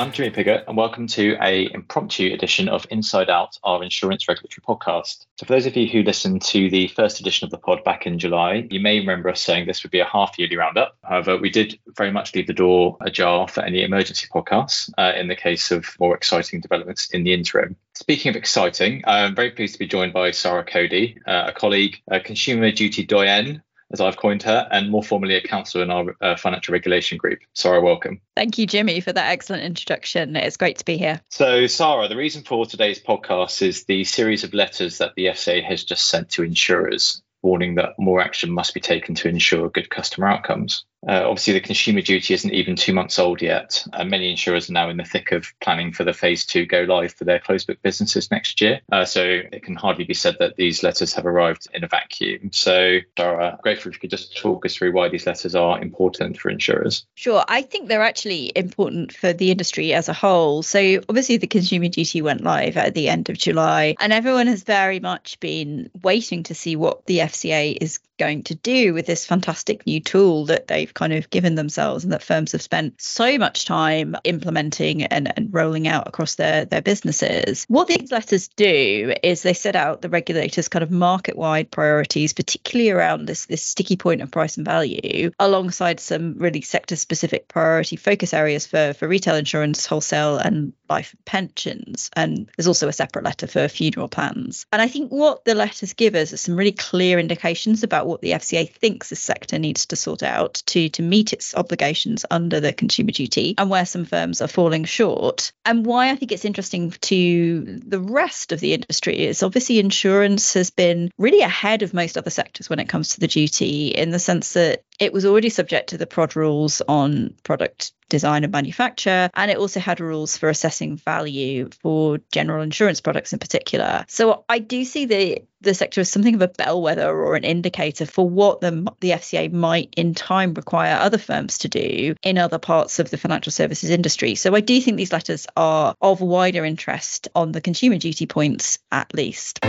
I'm Jimi Piggott, and welcome to a impromptu edition of Inside Out, our insurance regulatory podcast. So, for those of you who listened to the first edition of the pod back in July, you may remember us saying this would be a half-yearly roundup. However, we did very much leave the door ajar for any emergency podcasts uh, in the case of more exciting developments in the interim. Speaking of exciting, I'm very pleased to be joined by Sara Cody, uh, a colleague, a consumer duty doyen as I've coined her, and more formally a counsellor in our uh, financial regulation group. Sara, welcome. Thank you, Jimi, for that excellent introduction. It's great to be here. So, Sara, the reason for today's podcast is the series of letters that the FCA has just sent to insurers warning that more action must be taken to ensure good customer outcomes. Uh, obviously, the consumer duty isn't even two months old yet. Uh, many insurers are now in the thick of planning for the phase two go live for their closed book businesses next year. Uh, so it can hardly be said that these letters have arrived in a vacuum. So, Sara, grateful if you could just talk us through why these letters are important for insurers. Sure. I think they're actually important for the industry as a whole. So, obviously, the consumer duty went live at the end of July, and everyone has very much been waiting to see what the FCA is going to do with this fantastic new tool that they've kind of given themselves and that firms have spent so much time implementing and, and rolling out across their, their businesses. What these letters do is they set out the regulators' kind of market wide priorities, particularly around this, this sticky point of price and value, alongside some really sector specific priority focus areas for, for retail insurance, wholesale, and life pensions. And there's also a separate letter for funeral plans. And I think what the letters give us are some really clear indications about what the FCA thinks the sector needs to sort out to, to meet its obligations under the consumer duty and where some firms are falling short. And why I think it's interesting to the rest of the industry is obviously insurance has been really ahead of most other sectors when it comes to the duty in the sense that it was already subject to the PROD rules on product design and manufacture, and it also had rules for assessing value for general insurance products in particular. So I do see the the sector as something of a bellwether or an indicator for what the the FCA might in time require other firms to do in other parts of the financial services industry. So I do think these letters are of wider interest on the consumer duty points at least.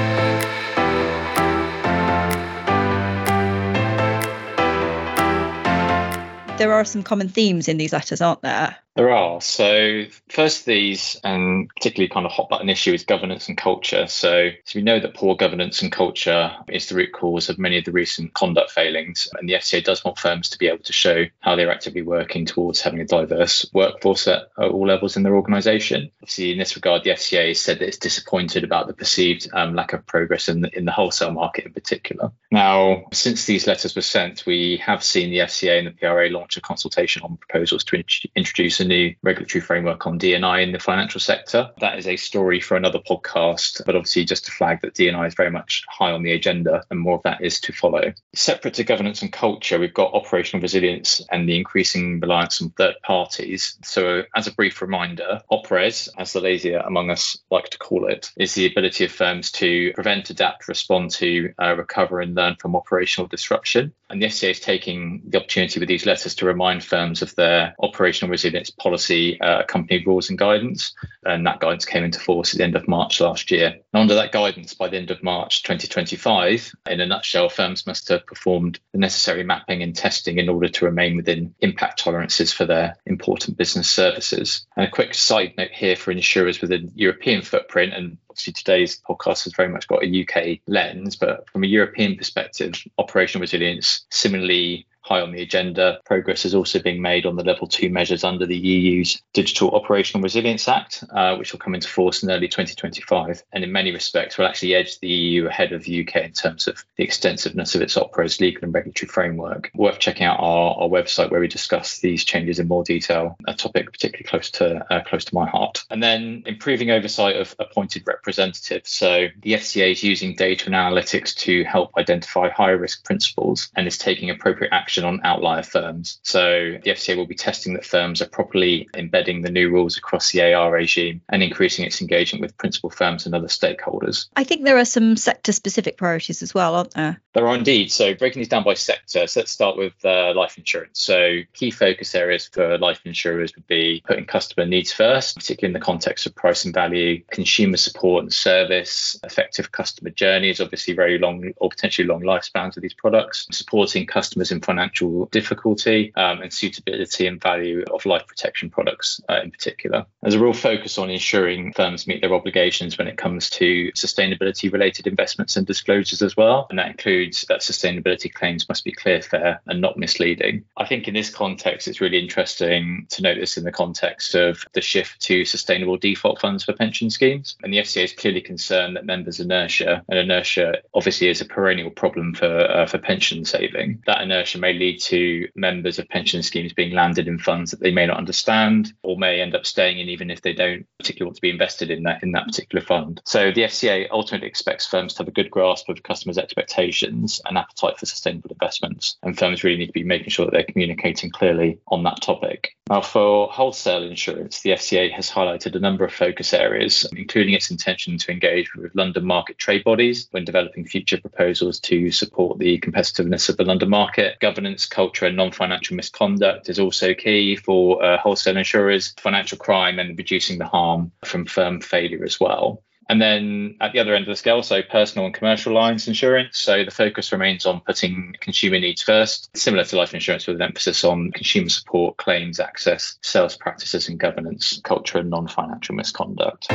There are some common themes in these letters, aren't there? There are. So, first of these, and particularly kind of hot button issue, is governance and culture. So, so, we know that poor governance and culture is the root cause of many of the recent conduct failings. And the FCA does want firms to be able to show how they're actively working towards having a diverse workforce at all levels in their organisation. Obviously, in this regard, the FCA said that it's disappointed about the perceived um, lack of progress in the, in the wholesale market in particular. Now, since these letters were sent, we have seen the FCA and the PRA launch a consultation on proposals to in- introduce a new regulatory framework on D&I in the financial sector. That is a story for another podcast, but obviously just to flag that D&I is very much high on the agenda and more of that is to follow. Separate to governance and culture, we've got operational resilience and the increasing reliance on third parties. So as a brief reminder, OPRES, as the lazier among us like to call it, is the ability of firms to prevent, adapt, respond to, uh, recover and learn from operational disruption. And the FCA is taking the opportunity with these letters to remind firms of their operational resilience policy uh, rules and guidance. And that guidance came into force at the end of March last year. And under that guidance, by the end of March 2025, in a nutshell, firms must have performed the necessary mapping and testing in order to remain within impact tolerances for their important business services. And a quick side note here for insurers with a European footprint, and obviously today's podcast has very much got a UK lens, but from a European perspective, operational resilience similarly high on the agenda. Progress is also being made on the level two measures under the EU's Digital Operational Resilience Act, uh, which will come into force in early 2025. And in many respects, will actually edge the EU ahead of the UK in terms of the extensiveness of its OPRES legal and regulatory framework. Worth checking out our, our website where we discuss these changes in more detail, a topic particularly close to uh, close to my heart. And then improving oversight of appointed representatives. So the FCA is using data and analytics to help identify higher risk principals and is taking appropriate action on outlier firms. So the FCA will be testing that firms are properly embedding the new rules across the AR regime and increasing its engagement with principal firms and other stakeholders. I think there are some sector specific priorities as well, aren't there? There are indeed. So breaking these down by sector, so let's start with uh, life insurance. So key focus areas for life insurers would be putting customer needs first, particularly in the context of price and value, consumer support and service, effective customer journeys, obviously very long or potentially long lifespans of these products, supporting customers in financial difficulty, um, and suitability and value of life protection products uh, in particular. There's a real focus on ensuring firms meet their obligations when it comes to sustainability related investments and disclosures as well. And that includes includes that sustainability claims must be clear, fair, and not misleading. I think in this context, it's really interesting to note this in the context of the shift to sustainable default funds for pension schemes. And the FCA is clearly concerned that members' inertia, and inertia obviously is a perennial problem for, uh, for pension saving, that inertia may lead to members of pension schemes being landed in funds that they may not understand or may end up staying in even if they don't particularly want to be invested in that in that particular fund. So the FCA ultimately expects firms to have a good grasp of customers' expectations ambitions and appetite for sustainable investments. And firms really need to be making sure that they're communicating clearly on that topic. Now, for wholesale insurance, the FCA has highlighted a number of focus areas, including its intention to engage with London market trade bodies when developing future proposals to support the competitiveness of the London market. Governance, culture, and non financial misconduct is also key for uh, wholesale insurers, financial crime, and reducing the harm from firm failure as well. And then at the other end of the scale, so personal and commercial lines insurance. So the focus remains on putting consumer needs first, similar to life insurance, with an emphasis on consumer support, claims access, sales practices and governance, culture, and non financial misconduct.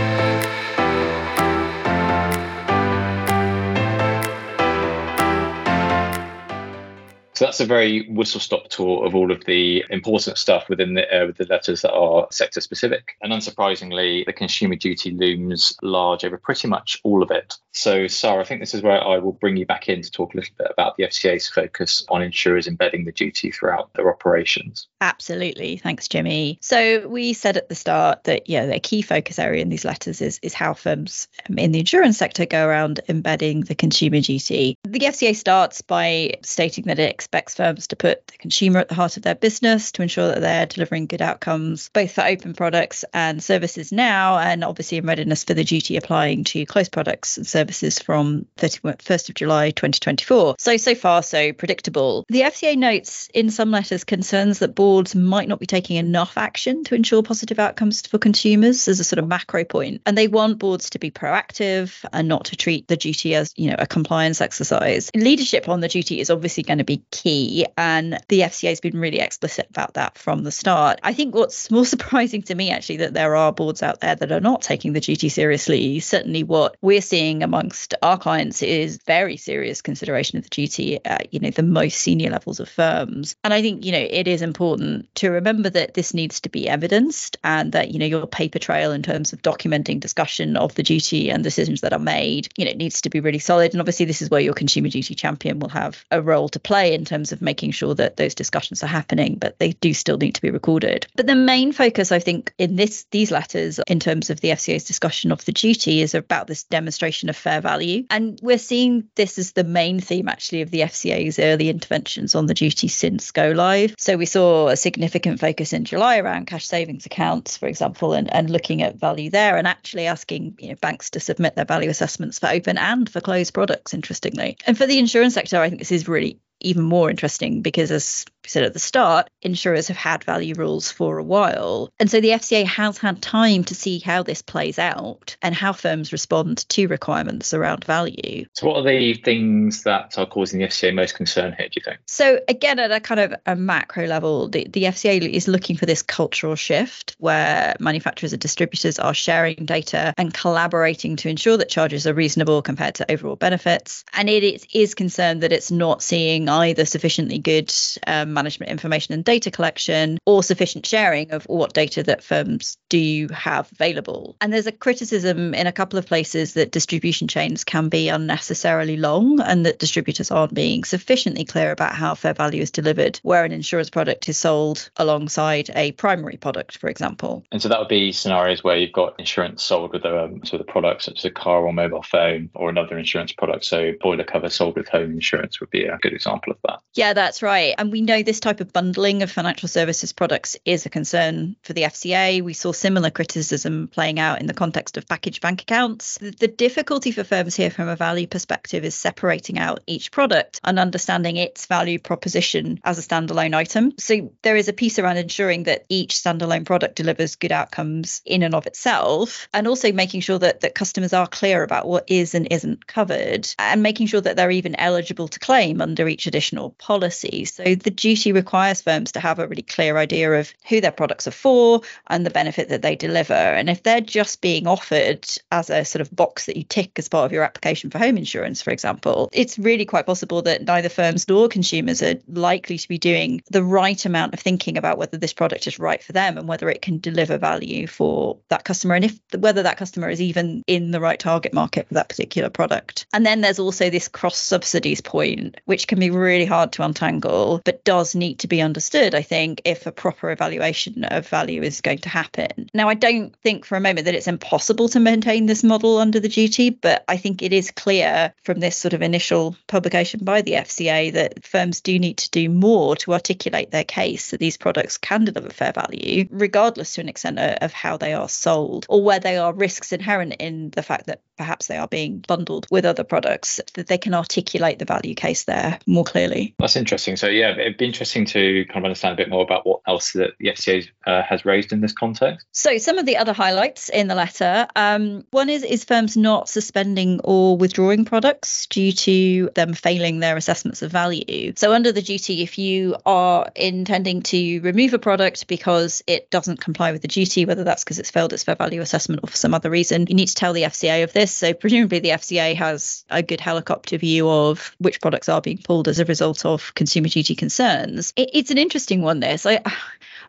So that's a very whistle stop tour of all of the important stuff within the, uh, the letters that are sector specific. And unsurprisingly, the consumer duty looms large over pretty much all of it. So, Sara, I think this is where I will bring you back in to talk a little bit about the FCA's focus on insurers embedding the duty throughout their operations. Absolutely. Thanks, Jimi. So, we said at the start that, yeah, their key focus area in these letters is, is how firms um, in the insurance sector go around embedding the consumer duty. The FCA starts by stating that it expects firms to put the consumer at the heart of their business to ensure that they're delivering good outcomes, both for open products and services now, and obviously in readiness for the duty applying to closed products and services from 31st of July 2024. So, so far, so predictable. The FCA notes in some letters concerns that boards might not be taking enough action to ensure positive outcomes for consumers as a sort of macro point. And they want boards to be proactive and not to treat the duty as, you know, a compliance exercise. Leadership on the duty is obviously going to be key. And the FCA has been really explicit about that from the start. I think what's more surprising to me, actually, that there are boards out there that are not taking the duty seriously. Certainly, what we're seeing amongst our clients is very serious consideration of the duty at, you know, the most senior levels of firms. And I think, you know, it is important to remember that this needs to be evidenced and that, you know, your paper trail in terms of documenting discussion of the duty and decisions that are made, you know, needs to be really solid. And obviously, this is where your consumer duty champion will have a role to play in terms of making sure that those discussions are happening, but they do still need to be recorded. But the main focus, I think, in this these letters, in terms of the FCA's discussion of the duty, is about this demonstration of fair value. And we're seeing this as the main theme actually of the FCA's early interventions on the duty since go live. So we saw a significant focus in July around cash savings accounts, for example, and, and looking at value there and actually asking you know, banks to submit their value assessments for open and for closed products, interestingly. And for the insurance sector, I think this is really even more interesting because, as we said at the start, insurers have had value rules for a while. And so the FCA has had time to see how this plays out and how firms respond to requirements around value. So, what are the things that are causing the FCA most concern here, do you think? So, again, at a kind of a macro level, the, the FCA is looking for this cultural shift where manufacturers and distributors are sharing data and collaborating to ensure that charges are reasonable compared to overall benefits. And it is, is concerned that it's not seeing either sufficiently good um, management information and data collection or sufficient sharing of what data that firms do have available. And there's a criticism in a couple of places that distribution chains can be unnecessarily long and that distributors aren't being sufficiently clear about how fair value is delivered where an insurance product is sold alongside a primary product, for example. And so that would be scenarios where you've got insurance sold with a, um, sort of product such as a car or mobile phone or another insurance product. So boiler cover sold with home insurance would be a good example example of that. Yeah, that's right. And we know this type of bundling of financial services products is a concern for the FCA. We saw similar criticism playing out in the context of package bank accounts. The, the difficulty for firms here from a value perspective is separating out each product and understanding its value proposition as a standalone item. So there is a piece around ensuring that each standalone product delivers good outcomes in and of itself, and also making sure that, that customers are clear about what is and isn't covered, and making sure that they're even eligible to claim under each additional policy. So the duty requires firms to have a really clear idea of who their products are for and the benefit that they deliver. And if they're just being offered as a sort of box that you tick as part of your application for home insurance, for example, it's really quite possible that neither firms nor consumers are likely to be doing the right amount of thinking about whether this product is right for them and whether it can deliver value for that customer and if whether that customer is even in the right target market for that particular product. And then there's also this cross subsidies point, which can be really hard to untangle, but does need to be understood, I think, if a proper evaluation of value is going to happen. Now, I don't think for a moment that it's impossible to maintain this model under the duty, but I think it is clear from this sort of initial publication by the FCA that firms do need to do more to articulate their case that these products can deliver fair value, regardless to an extent of how they are sold or where they are risks inherent in the fact that perhaps they are being bundled with other products, that they can articulate the value case there more clearly. That's interesting. So, yeah, it'd be interesting to kind of understand a bit more about what else that the FCA uh, has raised in this context. So, some of the other highlights in the letter um, one is, is firms not suspending or withdrawing products due to them failing their assessments of value. So, under the duty, if you are intending to remove a product because it doesn't comply with the duty, whether that's because it's failed its fair value assessment or for some other reason, you need to tell the FCA of this. So, presumably, the FCA has a good helicopter view of which products are being pulled as a result of consumer duty concerns. It, it's an interesting one, this. I,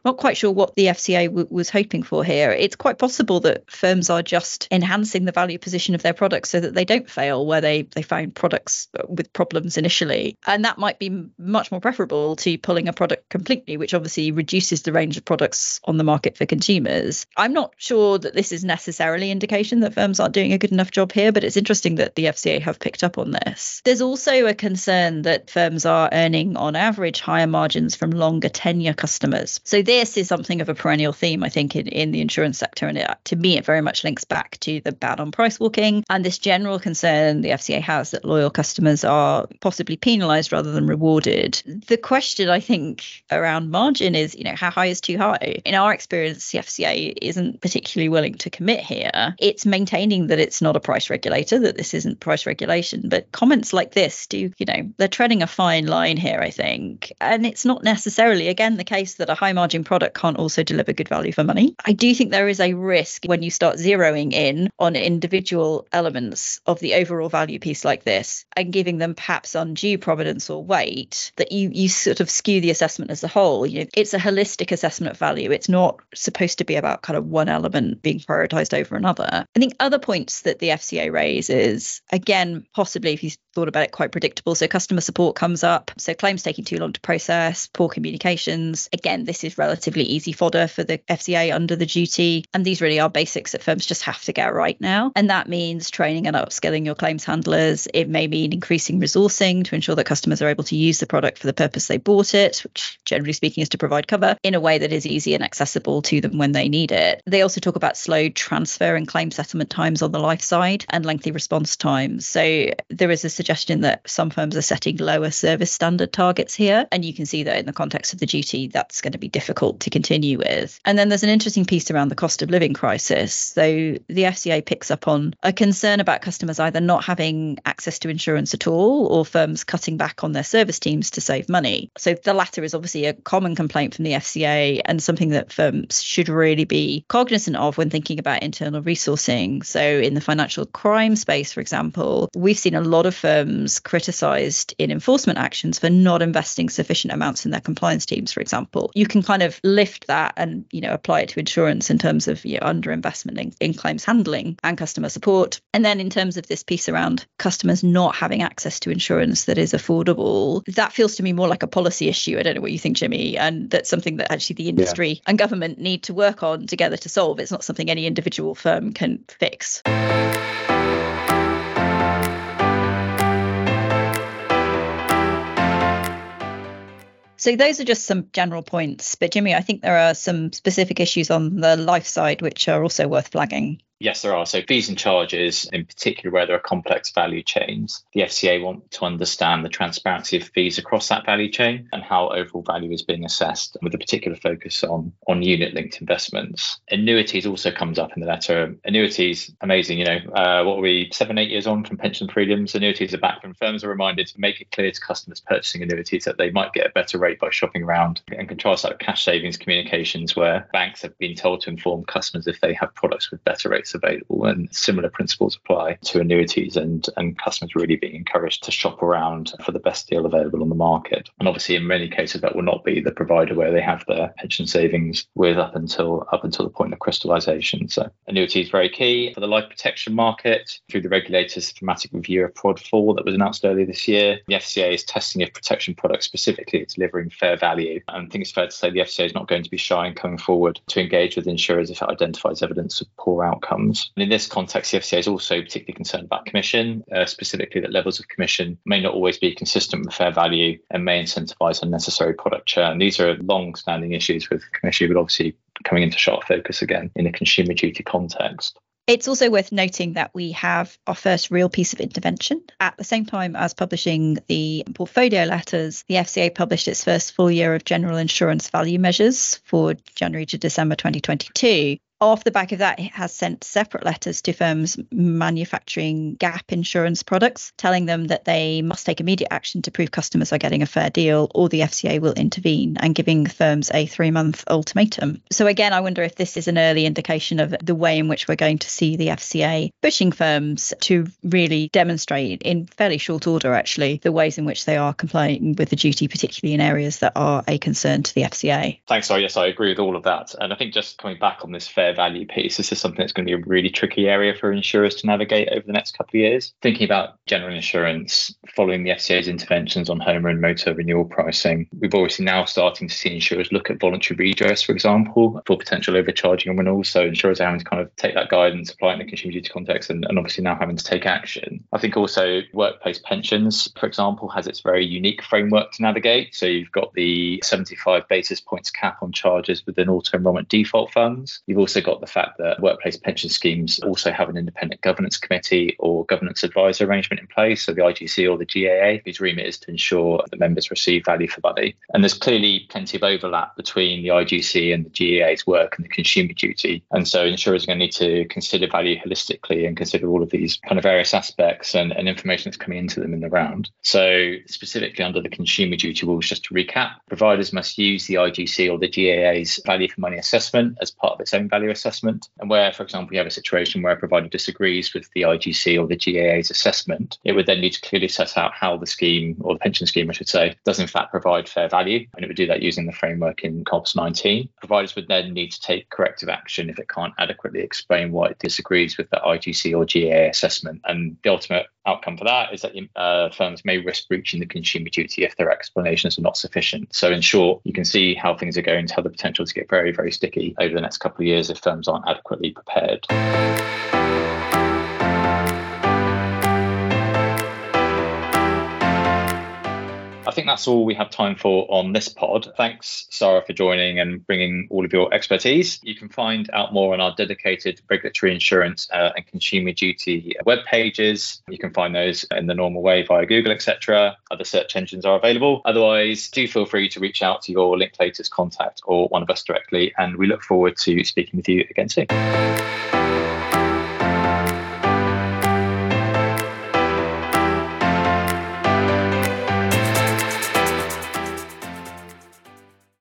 not quite sure what the FCA w- was hoping for here. It's quite possible that firms are just enhancing the value position of their products so that they don't fail where they, they found products uh, with problems initially. And that might be much more preferable to pulling a product completely, which obviously reduces the range of products on the market for consumers. I'm not sure that this is necessarily indication that firms aren't doing a good enough job here, but it's interesting that the FCA have picked up on this. There's also a concern that firms are earning on average higher margins from longer tenure customers. So this is something of a perennial theme, I think, in, in the insurance sector. And it, to me, it very much links back to the ban on price walking and this general concern the FCA has that loyal customers are possibly penalised rather than rewarded. The question, I think, around margin is, you know, how high is too high? In our experience, the FCA isn't particularly willing to commit here. It's maintaining that it's not a price regulator, that this isn't price regulation. But comments like this do, you know, they're treading a fine line here, I think. And it's not necessarily, again, the case that a high margin product can't also deliver good value for money. I do think there is a risk when you start zeroing in on individual elements of the overall value piece like this and giving them perhaps undue prominence or weight that you you sort of skew the assessment as a whole. You know, it's a holistic assessment of value. It's not supposed to be about kind of one element being prioritized over another. I think other points that the FCA raises, again, possibly if you thought about it, quite predictable. So customer support comes up. So claims taking too long to process, poor communications. Again, this is relatively easy fodder for the FCA under the duty. And these really are basics that firms just have to get right now. And that means training and upskilling your claims handlers. It may mean increasing resourcing to ensure that customers are able to use the product for the purpose they bought it, which generally speaking is to provide cover in a way that is easy and accessible to them when they need it. They also talk about slow transfer and claim settlement times on the life side and lengthy response times. So there is a suggestion that some firms are setting lower service standard targets here. And you can see that in the context of the duty, that's going to be difficult to continue with. And then there's an interesting piece around the cost of living crisis. So the FCA picks up on a concern about customers either not having access to insurance at all or firms cutting back on their service teams to save money. So the latter is obviously a common complaint from the FCA and something that firms should really be cognizant of when thinking about internal resourcing. So in the financial crime space, for example, we've seen a lot of firms criticized in enforcement actions for not investing sufficient amounts in their compliance teams, for example. You can kind of lift that and you know apply it to insurance in terms of you know, underinvestment in, in claims handling and customer support. And then in terms of this piece around customers not having access to insurance that is affordable, that feels to me more like a policy issue. I don't know what you think, Jimi, and that's something that actually the industry yeah. and government need to work on together to solve. It's not something any individual firm can fix. So those are just some general points. But Jimi, I think there are some specific issues on the life side which are also worth flagging. Yes, there are. So fees and charges, in particular where there are complex value chains, the FCA want to understand the transparency of fees across that value chain and how overall value is being assessed, with a particular focus on on unit linked investments. Annuities also comes up in the letter. Annuities, amazing. You know, uh, what are we seven, eight years on from pension premiums? Annuities are back, and firms are reminded to make it clear to customers purchasing annuities that they might get a better rate by shopping around. And contrast that with cash savings communications, where banks have been told to inform customers if they have products with better rates available. And similar principles apply to annuities and, and customers really being encouraged to shop around for the best deal available on the market. And obviously in many cases that will not be the provider where they have their pension savings with up until up until the point of crystallization. So annuity is very key for the life protection market through the regulator's thematic review of PROD 4 that was announced earlier this year. The FCA is testing if protection products specifically are delivering fair value. And I think it's fair to say the FCA is not going to be shy in coming forward to engage with insurers if it identifies evidence of poor outcomes. And in this context, the FCA is also particularly concerned about commission, uh, specifically that levels of commission may not always be consistent with fair value and may incentivize unnecessary product churn. These are long standing issues with commission, but obviously coming into sharp focus again in a consumer duty context. It's also worth noting that we have our first real piece of intervention. At the same time as publishing the portfolio letters, the FCA published its first full year of general insurance value measures for January to December 2022 off the back of that, it has sent separate letters to firms manufacturing gap insurance products, telling them that they must take immediate action to prove customers are getting a fair deal, or the FCA will intervene, and giving firms a three month ultimatum. So, again, I wonder if this is an early indication of the way in which we're going to see the FCA pushing firms to really demonstrate in fairly short order, actually, the ways in which they are complying with the duty, particularly in areas that are a concern to the FCA. Thanks, Sara. Yes, I agree with all of that. And I think just coming back on this fair fair value piece. This is something that's going to be a really tricky area for insurers to navigate over the next couple of years. Thinking about general insurance, following the FCA's interventions on home and motor renewal pricing, we've obviously now starting to see insurers look at voluntary redress, for example, for potential overcharging on renewals. So insurers are having to kind of take that guidance, apply it in the consumer duty context, and, and obviously now having to take action. I think also workplace pensions, for example, has its very unique framework to navigate. So you've got the 75 basis points cap on charges within auto enrollment default funds. You've also also got the fact that workplace pension schemes also have an independent governance committee or governance advisor arrangement in place. So the IGC or the GAA, whose remit is to ensure that members receive value for money. And there's clearly plenty of overlap between the IGC and the GAA's work and the consumer duty. And so insurers are going to need to consider value holistically and consider all of these kind of various aspects and, and information that's coming into them in the round. So specifically under the consumer duty rules, just to recap, providers must use the IGC or the GAA's value for money assessment as part of its own value value assessment. And where, for example, you have a situation where a provider disagrees with the IGC or the GAA's assessment, it would then need to clearly set out how the scheme, or the pension scheme, I should say, does in fact provide fair value. And it would do that using the framework in COBS 19. Providers would then need to take corrective action if it can't adequately explain why it disagrees with the IGC or GAA assessment. And the ultimate outcome for that is that uh, firms may risk breaching the consumer duty if their explanations are not sufficient. So, in short, you can see how things are going to have the potential to get very, very sticky over the next couple of years if firms aren't adequately prepared. I think that's all we have time for on this pod. Thanks, Sara, for joining and bringing all of your expertise. You can find out more on our dedicated regulatory insurance uh, and consumer duty web pages. You can find those in the normal way via Google, etc. Other search engines are available. Otherwise, do feel free to reach out to your Linklaters contact or one of us directly, and we look forward to speaking with you again soon.